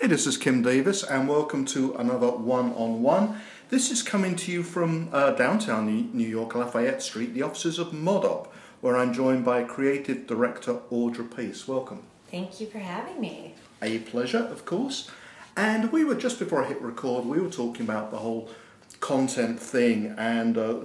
Hey, this is Kim Davis, and welcome to another one on one. This is coming to you from uh, downtown New York, Lafayette Street, the offices of ModOp, where I'm joined by creative director Audra Pace. Welcome. Thank you for having me. A pleasure, of course. And we were just before I hit record, we were talking about the whole content thing and uh,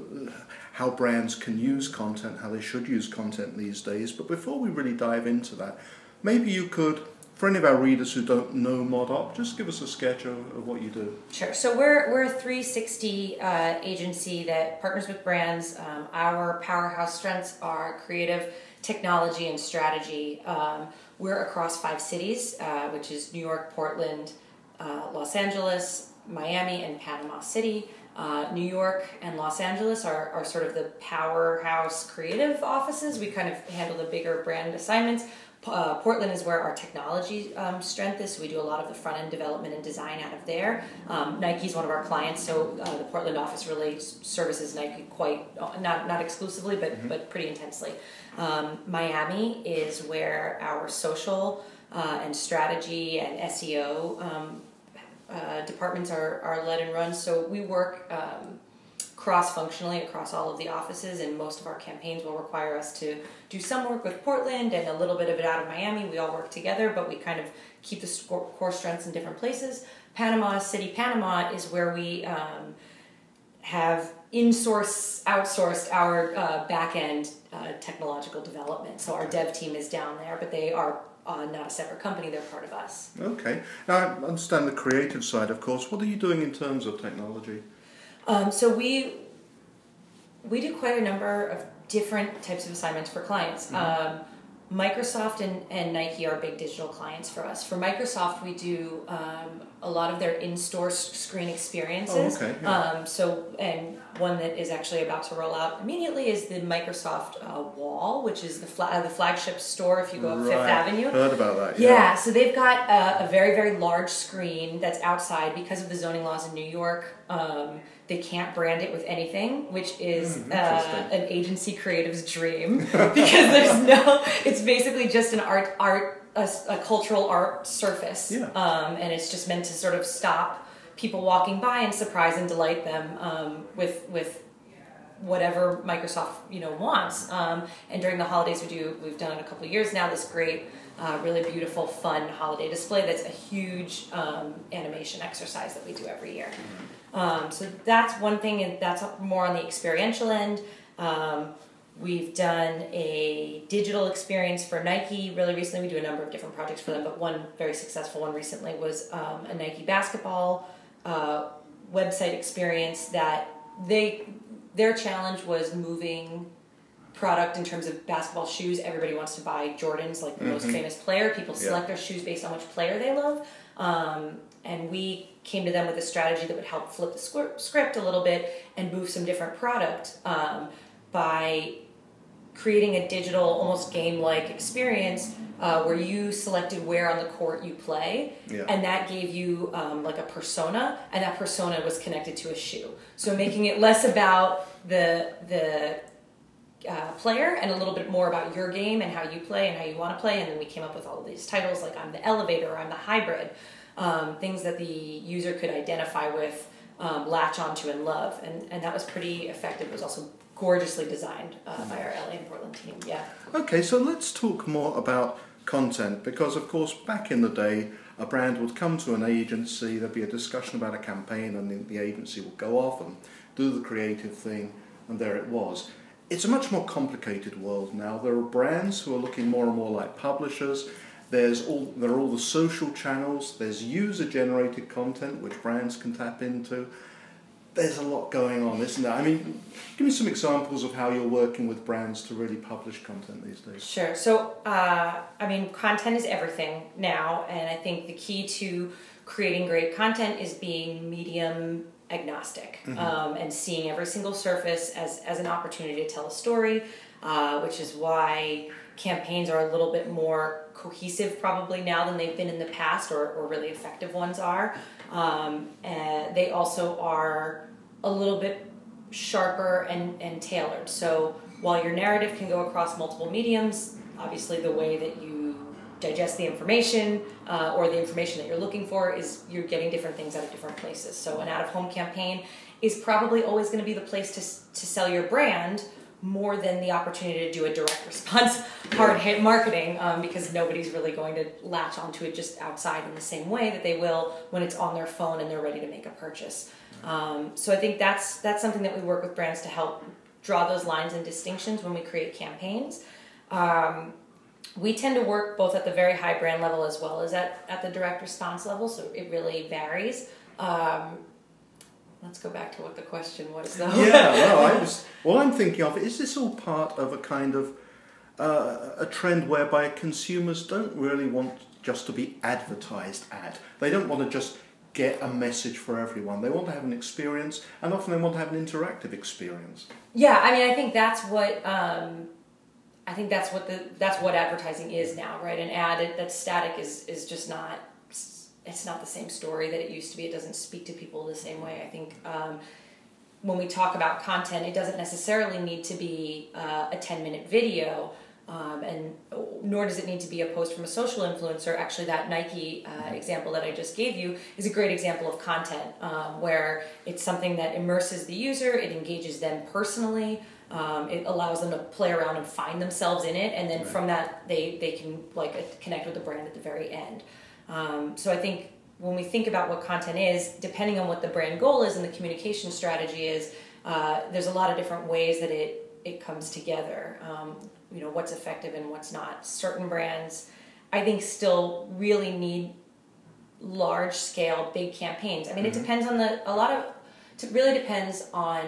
how brands can use content, how they should use content these days. But before we really dive into that, maybe you could for any of our readers who don't know ModOp, just give us a sketch of, of what you do. Sure. So we're, we're a 360 uh, agency that partners with brands. Um, our powerhouse strengths are creative, technology, and strategy. Um, we're across five cities, uh, which is New York, Portland, uh, Los Angeles, Miami, and Panama City. Uh, New York and Los Angeles are, are sort of the powerhouse creative offices. We kind of handle the bigger brand assignments. Uh, Portland is where our technology um, strength is, so we do a lot of the front end development and design out of there. Um, Nike is one of our clients, so uh, the Portland office really services Nike quite not not exclusively, but mm-hmm. but pretty intensely. Um, Miami is where our social uh, and strategy and SEO um, uh, departments are are led and run. So we work um, cross-functionally across all of the offices and most of our campaigns will require us to do some work with portland and a little bit of it out of miami. We all work together but we kind of keep the core strengths in different places. Panama city panama is where we um, have in-source outsourced our uh, back-end uh, technological development. So our dev team is down there but they are uh, not a separate company. They're part of us. Okay. Now i understand the creative side of course. What are you doing in terms of technology um, so we we do quite a number of different types of assignments for clients. Mm-hmm. Um, Microsoft and, and Nike are big digital clients for us. For Microsoft, we do um, a lot of their in-store screen experiences. Oh, okay. Yeah. Um, so, and one that is actually about to roll out immediately is the Microsoft uh, Wall, which is the fla- uh, the flagship store if you go up right. Fifth Avenue. Heard about that? Yeah. yeah so they've got a, a, very very large screen that's outside because of the zoning laws in New York. Um, they can't brand it with anything, which is mm, uh, an agency creative's dream because there's no. It's basically just an art art a, a cultural art surface, yeah. um, and it's just meant to sort of stop people walking by and surprise and delight them um, with with whatever Microsoft you know wants. Um, and during the holidays, we do we've done it a couple of years now. This great, uh, really beautiful, fun holiday display. That's a huge um, animation exercise that we do every year. Mm-hmm. Um, so that's one thing, and that's more on the experiential end. We've done a digital experience for Nike really recently. We do a number of different projects for them, but one very successful one recently was um, a Nike basketball uh, website experience that they their challenge was moving product in terms of basketball shoes. Everybody wants to buy Jordans, like the mm-hmm. most famous player. People select yeah. their shoes based on which player they love. Um, and we came to them with a strategy that would help flip the script a little bit and move some different product um, by creating a digital, almost game-like experience uh, where you selected where on the court you play, yeah. and that gave you um, like a persona, and that persona was connected to a shoe. So making it less about the the uh, player and a little bit more about your game and how you play and how you want to play. And then we came up with all of these titles like I'm the elevator, I'm the hybrid um, things that the user could identify with, um, latch onto, and love. And, and that was pretty effective. It was also gorgeously designed uh, by our LA and Portland team. Yeah. Okay, so let's talk more about content because, of course, back in the day, a brand would come to an agency, there'd be a discussion about a campaign, and the, the agency would go off and do the creative thing, and there it was. It's a much more complicated world now. There are brands who are looking more and more like publishers there's all, there are all the social channels, there's user generated content which brands can tap into. There's a lot going on, isn't there? I mean, give me some examples of how you're working with brands to really publish content these days. Sure. So, uh, I mean, content is everything now, and I think the key to creating great content is being medium agnostic mm-hmm. um, and seeing every single surface as, as an opportunity to tell a story, uh, which is why campaigns are a little bit more cohesive probably now than they've been in the past, or, or really effective ones are. Um, and they also are a little bit sharper and, and tailored. So while your narrative can go across multiple mediums, obviously the way that you digest the information uh, or the information that you're looking for is you're getting different things out of different places. So an out of home campaign is probably always going to be the place to, to sell your brand more than the opportunity to do a direct response hard hit marketing um, because nobody's really going to latch onto it just outside in the same way that they will when it's on their phone and they're ready to make a purchase. Um, so I think that's that's something that we work with brands to help draw those lines and distinctions when we create campaigns. Um, we tend to work both at the very high brand level as well as at, at the direct response level, so it really varies. Um, let's go back to what the question was, though. Yeah, well, I was. Well, I'm thinking of is this all part of a kind of uh, a trend whereby consumers don't really want just to be advertised at. They don't want to just get a message for everyone. They want to have an experience, and often they want to have an interactive experience. Yeah, I mean, I think that's what um, I think that's what the that's what advertising is now, right? An ad that's static is is just not it's not the same story that it used to be. It doesn't speak to people the same way. I think um, when we talk about content, it doesn't necessarily need to be uh, a ten minute video. Um, and nor does it need to be a post from a social influencer. Actually, that Nike uh, example that I just gave you is a great example of content um, where it's something that immerses the user, it engages them personally, um, it allows them to play around and find themselves in it, and then right. from that they they can like connect with the brand at the very end. Um, so I think when we think about what content is, depending on what the brand goal is and the communication strategy is, uh, there's a lot of different ways that it it comes together. Um, you know what's effective and what's not. Certain brands, I think, still really need large scale, big campaigns. I mean, mm-hmm. it depends on the a lot of. It really depends on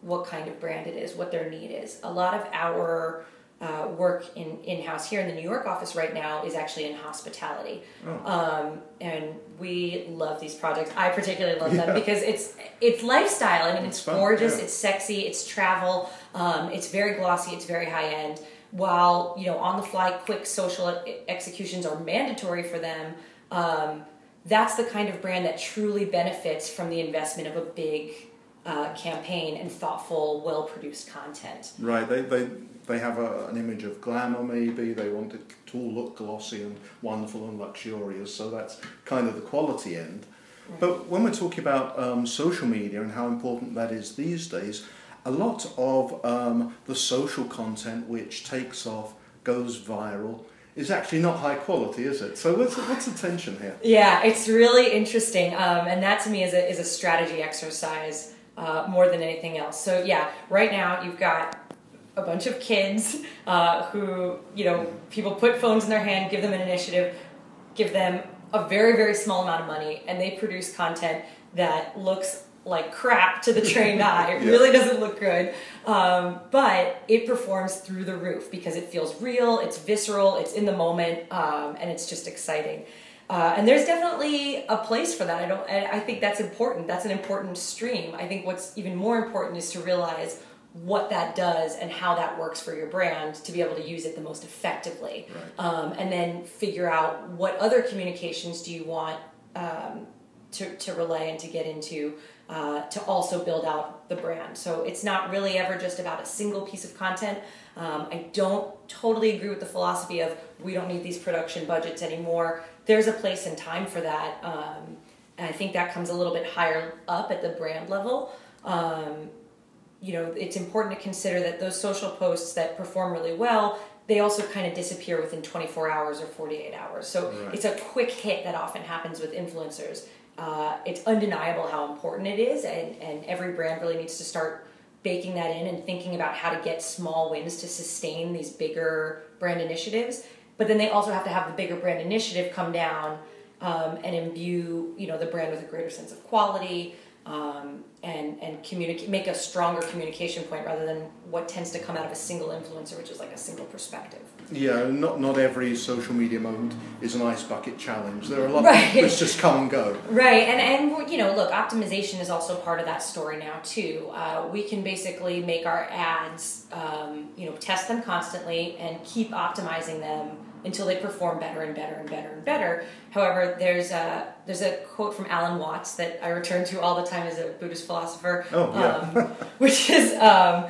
what kind of brand it is, what their need is. A lot of our uh, work in in house here in the New York office right now is actually in hospitality, oh. um, and we love these projects. I particularly love yeah. them because it's it's lifestyle. I mean, it's, it's gorgeous, yeah. it's sexy, it's travel, um, it's very glossy, it's very high end. While you know on the fly, quick social executions are mandatory for them. Um, that's the kind of brand that truly benefits from the investment of a big uh, campaign and thoughtful, well produced content. Right. They, they, they have a, an image of glamour, maybe. They want it to all look glossy and wonderful and luxurious. So that's kind of the quality end. Right. But when we're talking about um, social media and how important that is these days, a lot of um, the social content which takes off, goes viral, is actually not high quality, is it? So what's what's the tension here? Yeah, it's really interesting, um, and that to me is a is a strategy exercise uh, more than anything else. So yeah, right now you've got a bunch of kids uh, who you know people put phones in their hand, give them an initiative, give them a very very small amount of money, and they produce content that looks like crap to the trained eye. It yeah. really doesn't look good, um, but it performs through the roof because it feels real, it's visceral, it's in the moment, um, and it's just exciting. Uh, and there's definitely a place for that. I don't. I think that's important. That's an important stream. I think what's even more important is to realize what that does and how that works for your brand to be able to use it the most effectively. Right. Um, and then figure out what other communications do you want um, to, to relay and to get into uh, to also build out the brand. So it's not really ever just about a single piece of content. Um, I don't totally agree with the philosophy of we don't need these production budgets anymore there's a place and time for that. Um, and I think that comes a little bit higher up at the brand level. Um, you know, it's important to consider that those social posts that perform really well, they also kind of disappear within 24 hours or 48 hours. So right. it's a quick hit that often happens with influencers. Uh, it's undeniable how important it is, and, and every brand really needs to start baking that in and thinking about how to get small wins to sustain these bigger brand initiatives but then they also have to have the bigger brand initiative come down um, and imbue you know the brand with a greater sense of quality um, and and communicate make a stronger communication point rather than what tends to come out of a single influencer which is like a single perspective. Yeah not not every social media moment is an ice bucket challenge. There are a lot right. which just come and go. Right and and you know look optimization is also part of that story now too. Uh, we can basically make our ads um, you know test them constantly and keep optimizing them until they perform better and better and better and better. However, there's a there's a quote from Alan Watts that I return to all the time as a Buddhist philosopher, oh, yeah. um, which is um,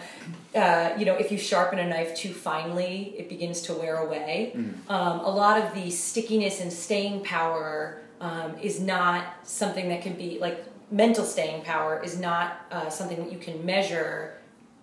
uh, you know, if you sharpen a knife too finely, it begins to wear away. Um, a lot of the stickiness and staying power um, is not something that can be like mental staying power is not uh, something that you can measure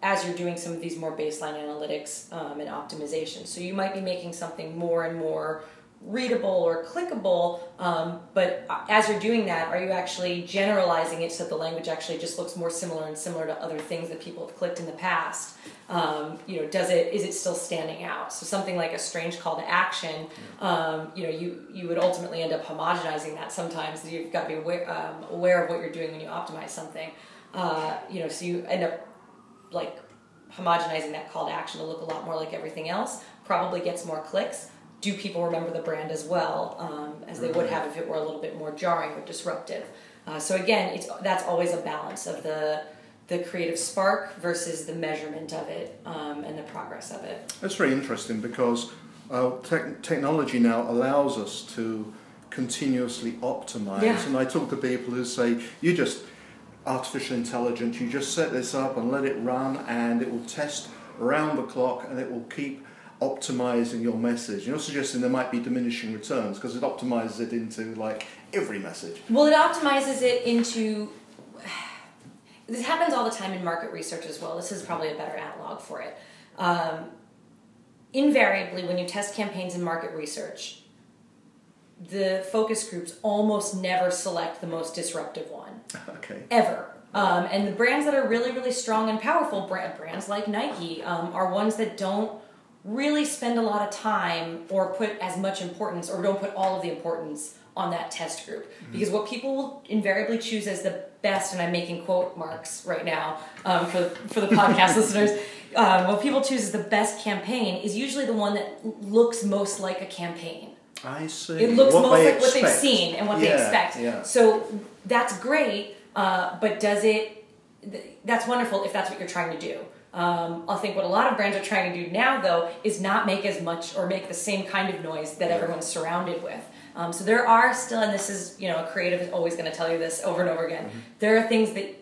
as you're doing some of these more baseline analytics um, and optimization. So you might be making something more and more readable or clickable, um, but as you're doing that, are you actually generalizing it so that the language actually just looks more similar and similar to other things that people have clicked in the past? Um, you know, does it is it still standing out? So something like a strange call to action, um, you know, you you would ultimately end up homogenizing that. Sometimes you've got to be aware, um, aware of what you're doing when you optimize something. Uh, you know, so you end up like homogenizing that call to action to look a lot more like everything else. Probably gets more clicks do people remember the brand as well um, as they would have if it were a little bit more jarring or disruptive? Uh, so again, it's that's always a balance of the the creative spark versus the measurement of it um, and the progress of it. That's very interesting because uh, te- technology now allows us to continuously optimize. Yeah. And I talk to people who say, you just artificial intelligence, you just set this up and let it run, and it will test around the clock, and it will keep optimizing your message. You're suggesting there might be diminishing returns because it optimizes it into like every message. Well, it optimizes it into. This happens all the time in market research as well. This is probably a better analog for it. Um, invariably, when you test campaigns in market research, the focus groups almost never select the most disruptive one. Okay. Ever. Um, and the brands that are really, really strong and powerful, brand, brands like Nike, um, are ones that don't really spend a lot of time or put as much importance or don't put all of the importance on that test group mm-hmm. because what people will invariably choose as the best and i'm making quote marks right now um, for, for the podcast listeners um, what people choose as the best campaign is usually the one that looks most like a campaign i see it looks what most like expect. what they've seen and what yeah, they expect yeah. so that's great uh, but does it that's wonderful if that's what you're trying to do um, I think what a lot of brands are trying to do now, though, is not make as much or make the same kind of noise that everyone's surrounded with. Um, so there are still, and this is, you know, a creative is always going to tell you this over and over again. Mm-hmm. There are things that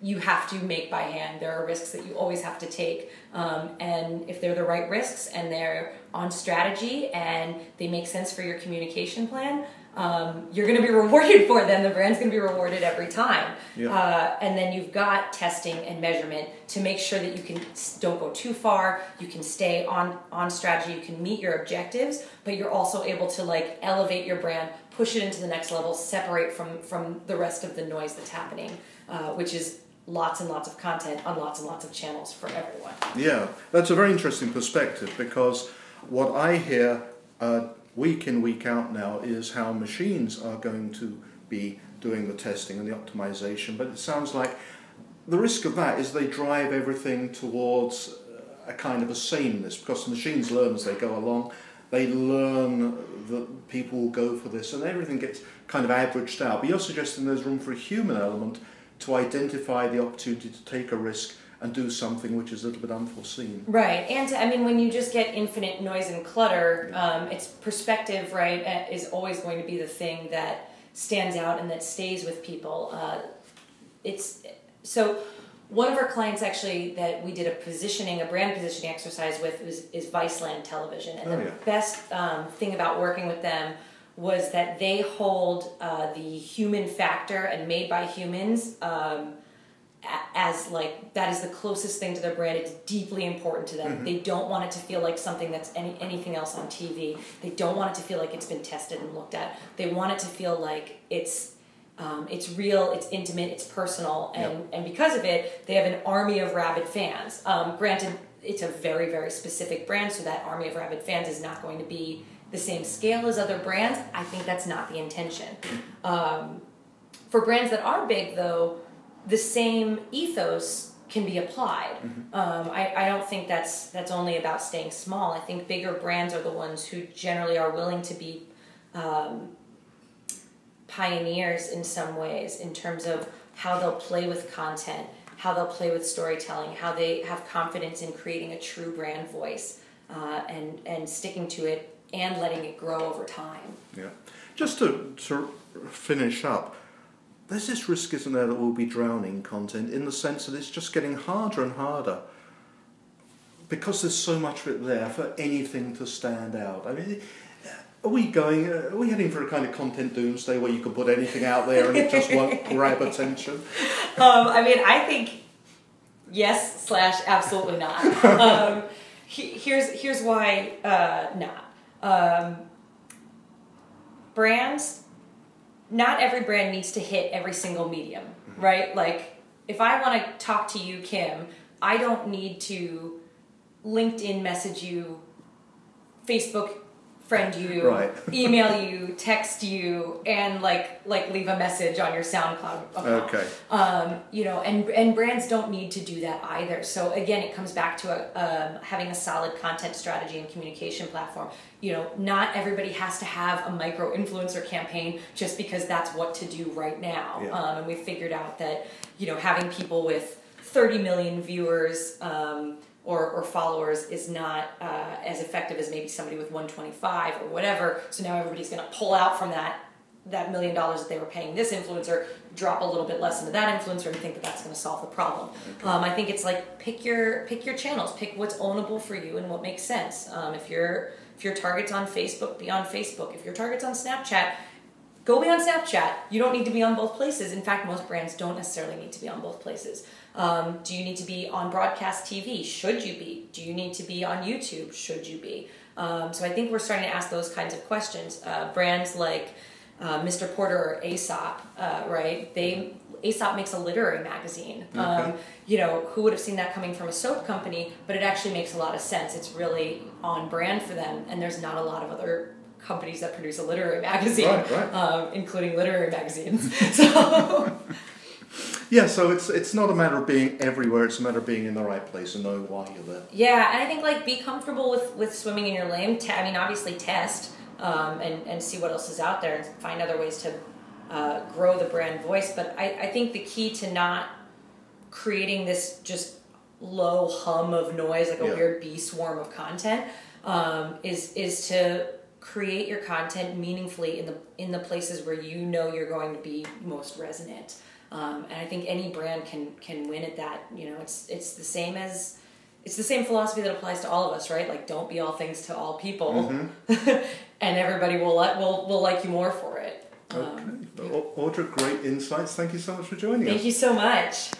you have to make by hand. There are risks that you always have to take. Um, and if they're the right risks and they're on strategy and they make sense for your communication plan, um, you're going to be rewarded for them. The brand's going to be rewarded every time. Yeah. Uh, and then you've got testing and measurement to make sure that you can don't go too far. You can stay on on strategy. You can meet your objectives, but you're also able to like elevate your brand, push it into the next level, separate from from the rest of the noise that's happening, uh, which is lots and lots of content on lots and lots of channels for everyone. Yeah, that's a very interesting perspective because what I hear. Uh, week in, week out now is how machines are going to be doing the testing and the optimization. But it sounds like the risk of that is they drive everything towards uh, a kind of a sameness because the machines learn as they go along. They learn that people will go for this and everything gets kind of averaged out. But you're suggesting there's room for a human element to identify the opportunity to take a risk and do something which is a little bit unforeseen. Right, and to, I mean, when you just get infinite noise and clutter, um, it's perspective, right, uh, is always going to be the thing that stands out and that stays with people. Uh, it's so. One of our clients actually that we did a positioning, a brand positioning exercise with is, is Viceland Television, and oh, the yeah. best um, thing about working with them was that they hold uh, the human factor and made by humans. Um, as like that is the closest thing to their brand. It's deeply important to them. Mm-hmm. they don't want it to feel like something that's any anything else on tv they don't want it to feel like it's been tested and looked at. They want it to feel like it's um, it's real it's intimate it's personal. And yep. and because of it they have an army of rabid fans. Um, granted it's a very very specific brand so that army of rabid fans is not going to be the same scale as other brands. I think that's not the intention. Mm-hmm. um, for brands that are big though the same ethos can be applied. Mm-hmm. Um, I, I don't think that's that's only about staying small. I think bigger brands are the ones who generally are willing to be um, pioneers in some ways in terms of how they'll play with content, how they'll play with storytelling, how they have confidence in creating a true brand voice uh, and and sticking to it and letting it grow over time. Yeah. Just to, to finish up, there's this risk, isn't there, that we'll be drowning content in the sense that it's just getting harder and harder because there's so much of it there for anything to stand out. I mean, are we going? Are we heading for a kind of content doomsday where you can put anything out there and it just won't grab attention? Um, I mean, I think yes slash absolutely not. Um, he, here's here's why uh, not. Um, brands, not every brand needs to hit every single medium, mm-hmm. right? Like if I want to talk to you, Kim, I don't need to LinkedIn message you, Facebook friend you, right. email you, text you, and like like leave a message on your SoundCloud account. Okay. Um, you know, and and brands don't need to do that either. So again, it comes back to a, um, having a solid content strategy and communication platform. You know, not everybody has to have a micro influencer campaign just because that's what to do right now. Yeah. Um, and we figured out that you know having people with 30 million viewers. Um, or, or followers is not uh, as effective as maybe somebody with 125 or whatever. So now everybody's going to pull out from that that million dollars that they were paying this influencer, drop a little bit less into that influencer, and think that that's going to solve the problem. Okay. Um, I think it's like pick your pick your channels, pick what's ownable for you and what makes sense. Um, if your if your target's on Facebook, be on Facebook. If your target's on Snapchat, go be on Snapchat. You don't need to be on both places. In fact, most brands don't necessarily need to be on both places. Um, do you need to be on broadcast TV? Should you be? Do you need to be on YouTube? Should you be? Um, so I think we're starting to ask those kinds of questions. Uh, brands like uh, Mr. Porter or Aesop, uh, right? They Aesop makes a literary magazine. Okay. Um, you know, who would have seen that coming from a soap company? But it actually makes a lot of sense. It's really on brand for them, and there's not a lot of other companies that produce a literary magazine, right, right. Um, including literary magazines. so. Yeah, so it's it's not a matter of being everywhere; it's a matter of being in the right place and knowing why you're there. Yeah, and I think like be comfortable with with swimming in your lane. I mean, obviously test um, and and see what else is out there and find other ways to uh, grow the brand voice. But I, I think the key to not creating this just low hum of noise, like a yeah. weird bee swarm of content, um, is is to create your content meaningfully in the in the places where you know you're going to be most resonant. Um, and I think any brand can can win at that. You know, it's it's the same as it's the same philosophy that applies to all of us, right? Like, don't be all things to all people, mm-hmm. and everybody will like will will like you more for it. Okay, um, Audra, great insights. Thank you so much for joining thank us. Thank you so much.